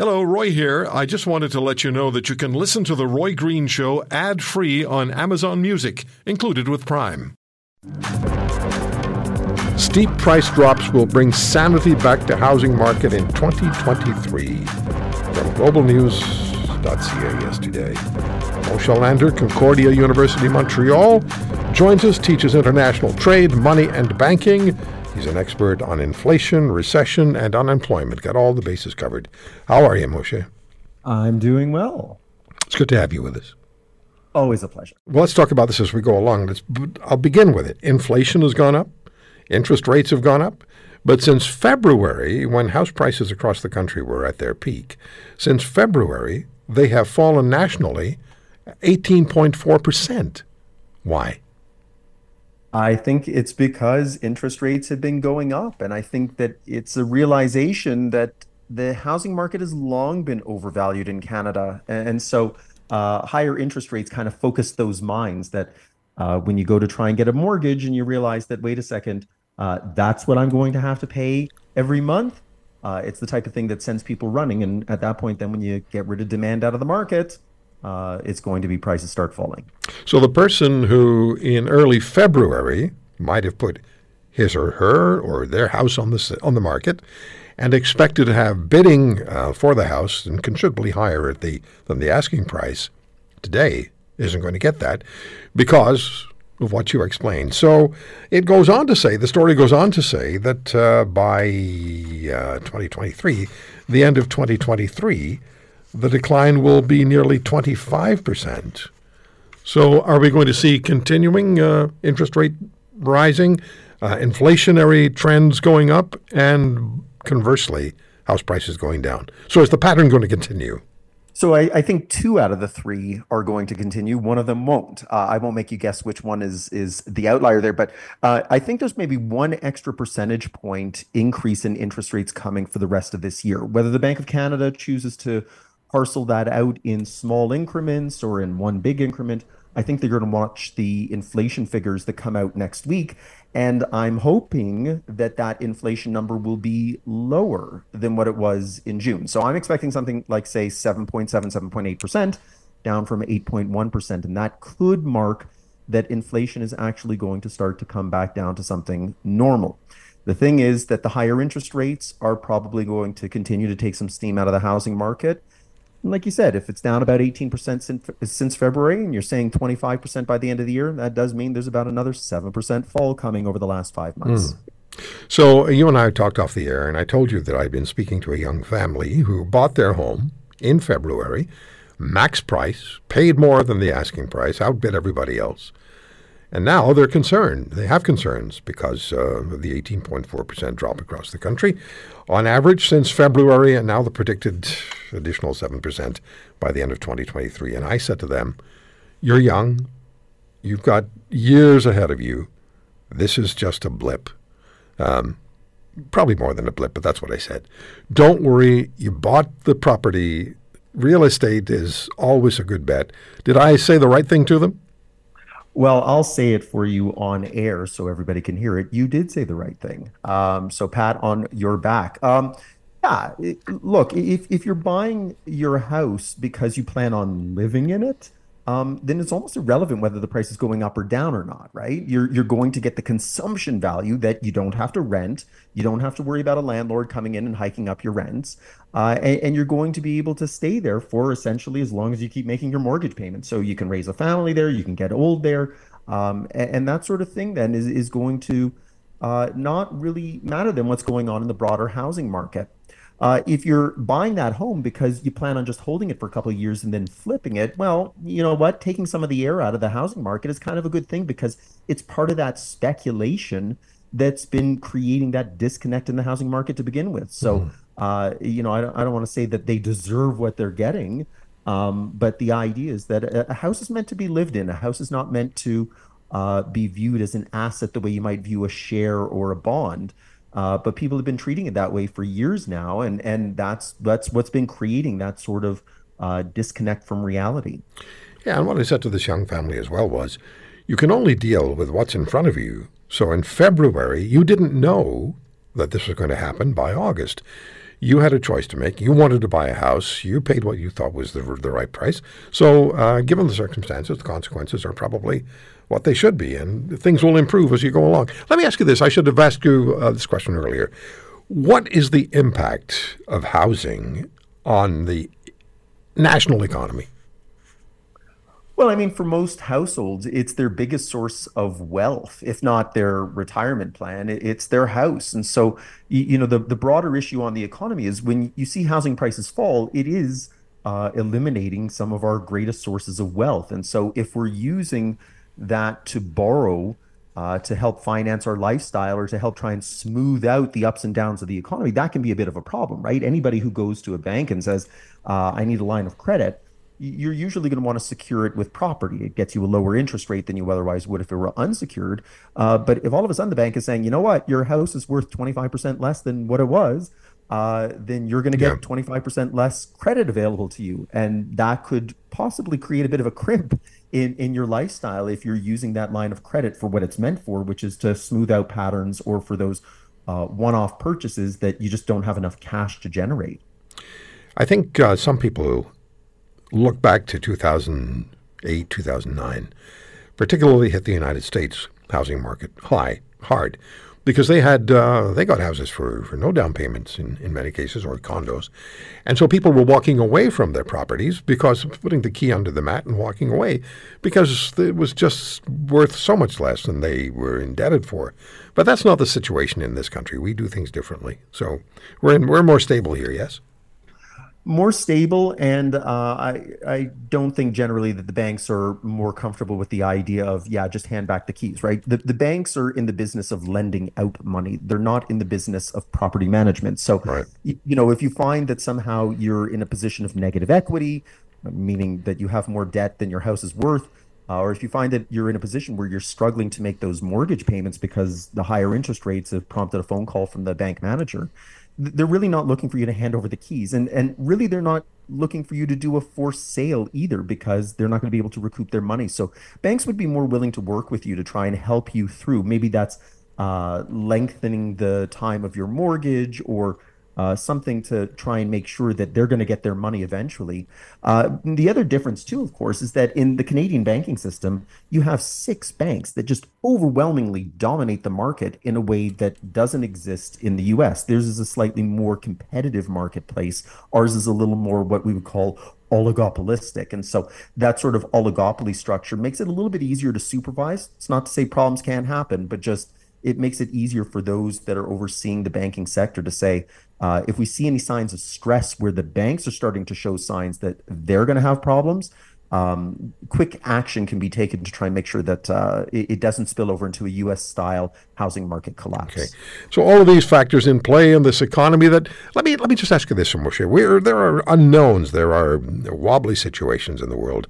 Hello, Roy here. I just wanted to let you know that you can listen to The Roy Green Show ad free on Amazon Music, included with Prime. Steep price drops will bring sanity back to housing market in 2023. From globalnews.ca yesterday. Moshe Lander, Concordia University, Montreal, joins us, teaches international trade, money, and banking. He's an expert on inflation, recession, and unemployment. Got all the bases covered. How are you, Moshe? I'm doing well. It's good to have you with us. Always a pleasure. Well, let's talk about this as we go along. Let's, I'll begin with it. Inflation has gone up, interest rates have gone up. But since February, when house prices across the country were at their peak, since February, they have fallen nationally 18.4%. Why? I think it's because interest rates have been going up. And I think that it's a realization that the housing market has long been overvalued in Canada. And so uh, higher interest rates kind of focus those minds that uh, when you go to try and get a mortgage and you realize that, wait a second, uh, that's what I'm going to have to pay every month. Uh, it's the type of thing that sends people running. And at that point, then when you get rid of demand out of the market, uh, it's going to be prices start falling. So the person who in early February might have put his or her or their house on the on the market and expected to have bidding uh, for the house and considerably higher at the than the asking price today isn't going to get that because of what you explained. So it goes on to say, the story goes on to say that uh, by uh, 2023, the end of 2023, the decline will be nearly 25%. So, are we going to see continuing uh, interest rate rising, uh, inflationary trends going up, and conversely, house prices going down? So, is the pattern going to continue? So I, I, think two out of the three are going to continue. One of them won't. Uh, I won't make you guess which one is is the outlier there, but uh, I think there's maybe one extra percentage point increase in interest rates coming for the rest of this year. Whether the Bank of Canada chooses to parcel that out in small increments or in one big increment. I think they're going to watch the inflation figures that come out next week. And I'm hoping that that inflation number will be lower than what it was in June. So I'm expecting something like, say, 7.7, 7.8%, down from 8.1%. And that could mark that inflation is actually going to start to come back down to something normal. The thing is that the higher interest rates are probably going to continue to take some steam out of the housing market like you said, if it's down about 18% since, since February and you're saying 25% by the end of the year, that does mean there's about another 7% fall coming over the last five months. Mm. So you and I talked off the air, and I told you that I'd been speaking to a young family who bought their home in February, max price, paid more than the asking price, outbid everybody else. And now they're concerned. They have concerns because uh, of the 18.4% drop across the country on average since February, and now the predicted additional 7% by the end of 2023. And I said to them, You're young. You've got years ahead of you. This is just a blip. Um, probably more than a blip, but that's what I said. Don't worry. You bought the property. Real estate is always a good bet. Did I say the right thing to them? Well, I'll say it for you on air so everybody can hear it. You did say the right thing. Um, so, pat on your back. Um, yeah, look, if, if you're buying your house because you plan on living in it, um, then it's almost irrelevant whether the price is going up or down or not, right? You're you're going to get the consumption value that you don't have to rent, you don't have to worry about a landlord coming in and hiking up your rents, uh, and, and, you're going to be able to stay there for essentially as long as you keep making your mortgage payments. So you can raise a family there, you can get old there, um, and, and, that sort of thing. Then is is going to uh, not really matter than what's going on in the broader housing market. Uh, if you're buying that home because you plan on just holding it for a couple of years and then flipping it, well, you know what? Taking some of the air out of the housing market is kind of a good thing because it's part of that speculation that's been creating that disconnect in the housing market to begin with. So, mm. uh, you know, I don't, I don't want to say that they deserve what they're getting, um, but the idea is that a, a, house is meant to be lived in. A house is not meant to uh, be viewed as an asset the way you might view a share or a bond. Uh, but people have been treating it that way for years now, and and that's that's what's been creating that sort of uh, disconnect from reality. Yeah, and what I said to this young family as well was, you can only deal with what's in front of you. So in February, you didn't know that this was going to happen by August. You had a choice to make. You wanted to buy a house. You paid what you thought was the, the right price. So, uh, given the circumstances, the consequences are probably what they should be, and things will improve as you go along. Let me ask you this. I should have asked you uh, this question earlier. What is the impact of housing on the national economy? Well, I mean, for most households, it's their biggest source of wealth, if not their retirement plan. It's their house. And so, you know, the, the broader issue on the economy is when you see housing prices fall, it is uh, eliminating some of our greatest sources of wealth. And so, if we're using that to borrow uh, to help finance our lifestyle or to help try and smooth out the ups and downs of the economy, that can be a bit of a problem, right? Anybody who goes to a bank and says, uh, I need a line of credit, you're usually going to want to secure it with property. It gets you a lower interest rate than you otherwise would if it were unsecured. Uh, but if all of a sudden the bank is saying, you know what, your house is worth 25% less than what it was, uh, then you're going to get yeah. 25% less credit available to you. And that could possibly create a bit of a crimp in, in your lifestyle if you're using that line of credit for what it's meant for, which is to smooth out patterns or for those uh, one off purchases that you just don't have enough cash to generate. I think uh, some people look back to 2008, 2009, particularly hit the United States housing market high, hard, because they had uh, they got houses for, for no down payments in, in many cases or condos, and so people were walking away from their properties because putting the key under the mat and walking away because it was just worth so much less than they were indebted for. But that's not the situation in this country. We do things differently, so we're in, we're more stable here. Yes more stable, and uh, I I don't think generally that the banks are more comfortable with the idea of yeah, just hand back the keys, right? The the banks are in the business of lending out money. They're not in the business of property management. So right. you, you know, if you find that somehow you're in a position of negative equity, meaning that you have more debt than your house is worth. Uh, or if you find that you're in a position where you're struggling to make those mortgage payments because the higher interest rates have prompted a phone call from the bank manager, they're really not looking for you to hand over the keys. And and really they're not looking for you to do a forced sale either because they're not going to be able to recoup their money. So banks would be more willing to work with you to try and help you through. Maybe that's uh, lengthening the time of your mortgage or uh, something to try and make sure that they're going to get their money eventually. Uh, the other difference, too, of course, is that in the Canadian banking system, you have six banks that just overwhelmingly dominate the market in a way that doesn't exist in the US. Theirs is a slightly more competitive marketplace. Ours is a little more what we would call oligopolistic. And so that sort of oligopoly structure makes it a little bit easier to supervise. It's not to say problems can't happen, but just it makes it easier for those that are overseeing the banking sector to say, uh, if we see any signs of stress where the banks are starting to show signs that they're going to have problems, um, quick action can be taken to try and make sure that uh, it, it, doesn't spill over into a U.S. style housing market collapse. Okay, so all of these factors in play in this economy. That let me let me just ask you this, Moshe. Where there are unknowns, there are wobbly situations in the world.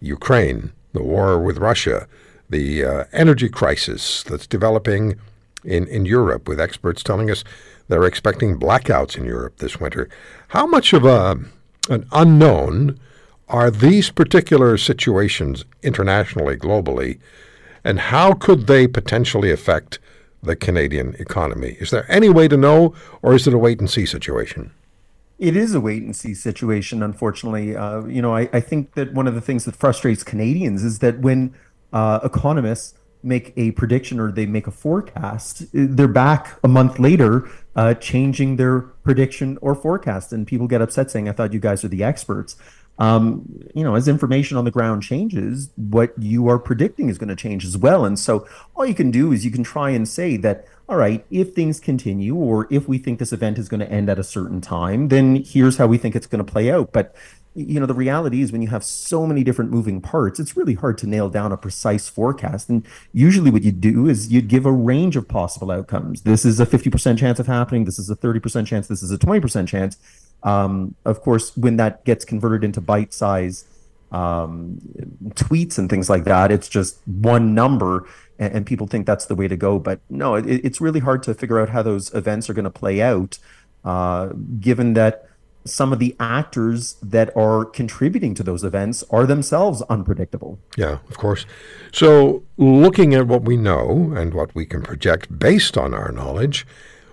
Ukraine, the war with Russia, the uh, energy crisis that's developing in in Europe, with experts telling us they're expecting blackouts in Europe this winter. How much of a an unknown are these particular situations internationally, globally, and how could they potentially affect the Canadian economy? Is there any way to know, or is it a wait and see situation? It is a wait and see situation, unfortunately. Uh, you know, I, I, think that one of the things that frustrates Canadians is that when uh, economists make a prediction or they make a forecast, they're back a month later uh, changing their prediction or forecast, and people get upset saying, "I thought you guys are the experts." Um, you know, as information on the ground changes, what you are predicting is going to change as well. And so, all you can do is you can try and say that, all right, if things continue, or if we think this event is going to end at a certain time, then here's how we think it's going to play out. But you know the reality is when you have so many different moving parts it's really hard to nail down a precise forecast. And usually what you do is you'd give a range of possible outcomes. This is a 50% chance of happening. This is a 30% chance. This is a 20% chance. Um, of course when that gets converted into bite size um, tweets and things like that it's just one number and, and people think that's the way to go. But no it, it's really hard to figure out how those events are going to play out uh, given that some of the actors that are contributing to those events are themselves unpredictable. Yeah, of course. So, looking at what we know and what we can project based on our knowledge,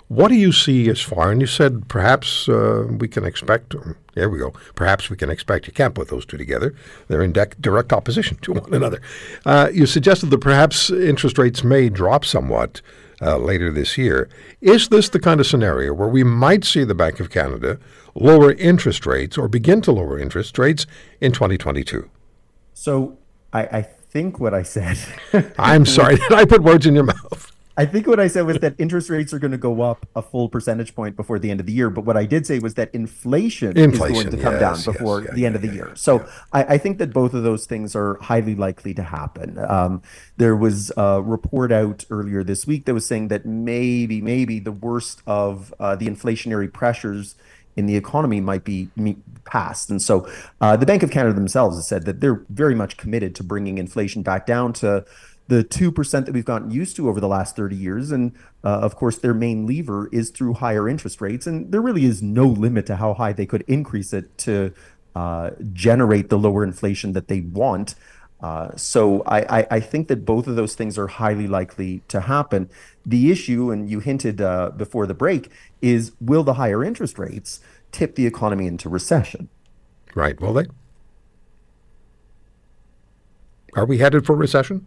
What do you see as far? And you said perhaps uh, we can expect. There we go. Perhaps we can expect. You can't put those two together. They're in dec- direct opposition to one another. Uh, you suggested that perhaps interest rates may drop somewhat uh, later this year. Is this the kind of scenario where we might see the Bank of Canada lower interest rates or begin to lower interest rates in 2022? So I, I think what I said. I'm sorry. Did I put words in your mouth? I think what I said was that interest rates are going to go up a full percentage point before the end of the year. But what I did say was that inflation, Inflation, is going to come yes, down before yes, yeah, the end yeah, of the yeah, year. So I, I think that both of those things are highly likely to happen. Um, there was a report out earlier this week that was saying that maybe, maybe the worst of uh, the inflationary pressures in the economy might be passed. And so uh, the Bank of Canada themselves has said that they're very much committed to bringing inflation back down to the 2% that we've gotten used to over the last 30 years. And uh, of course, their main lever is through higher interest rates. And there really is no limit to how high they could increase it to uh, generate the lower inflation that they want. Uh, so I, I, I, think that both of those things are highly likely to happen. The issue, and you hinted uh, before the break, is will the higher interest rates tip the economy into recession? Right. Will they? Are we headed for recession?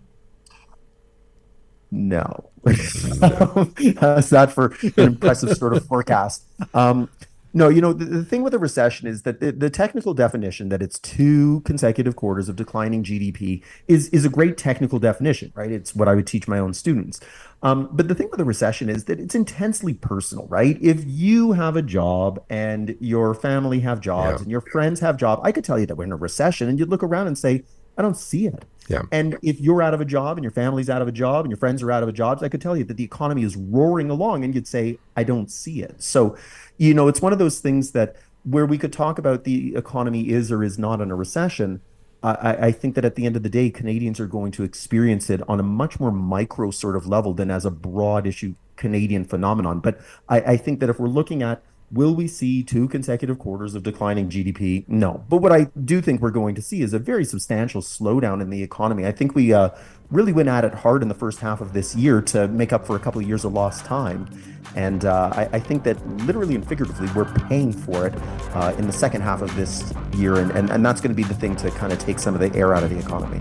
No. How's that for an impressive sort of forecast? Um, no, you know, the, the, thing with a recession is that the, the, technical definition that it's two consecutive quarters of declining GDP is, is a great technical definition, right? It's what I would teach my own students. Um, but the thing with a recession is that it's intensely personal, right? If you have a job and your family have jobs yeah. and your friends have jobs, I could tell you that we're in a recession and you'd look around and say, I don't see it. Yeah. And if you're out of a job and your family's out of a job and your friends are out of a job, I could tell you that the economy is roaring along and you'd say, I don't see it. So, you know, it's one of those things that where we could talk about the economy is or is not in a recession. I, I think that at the end of the day, Canadians are going to experience it on a much more micro sort of level than as a broad issue Canadian phenomenon. But I, I think that if we're looking at Will we see two consecutive quarters of declining GDP? No. But what I do think we're going to see is a very substantial slowdown in the economy. I think we uh, really went at it hard in the first half of this year to make up for a couple of years of lost time. And uh, I, I, think that literally and figuratively, we're paying for it uh, in the second half of this year. And, and, and that's going to be the thing to kind of take some of the air out of the economy.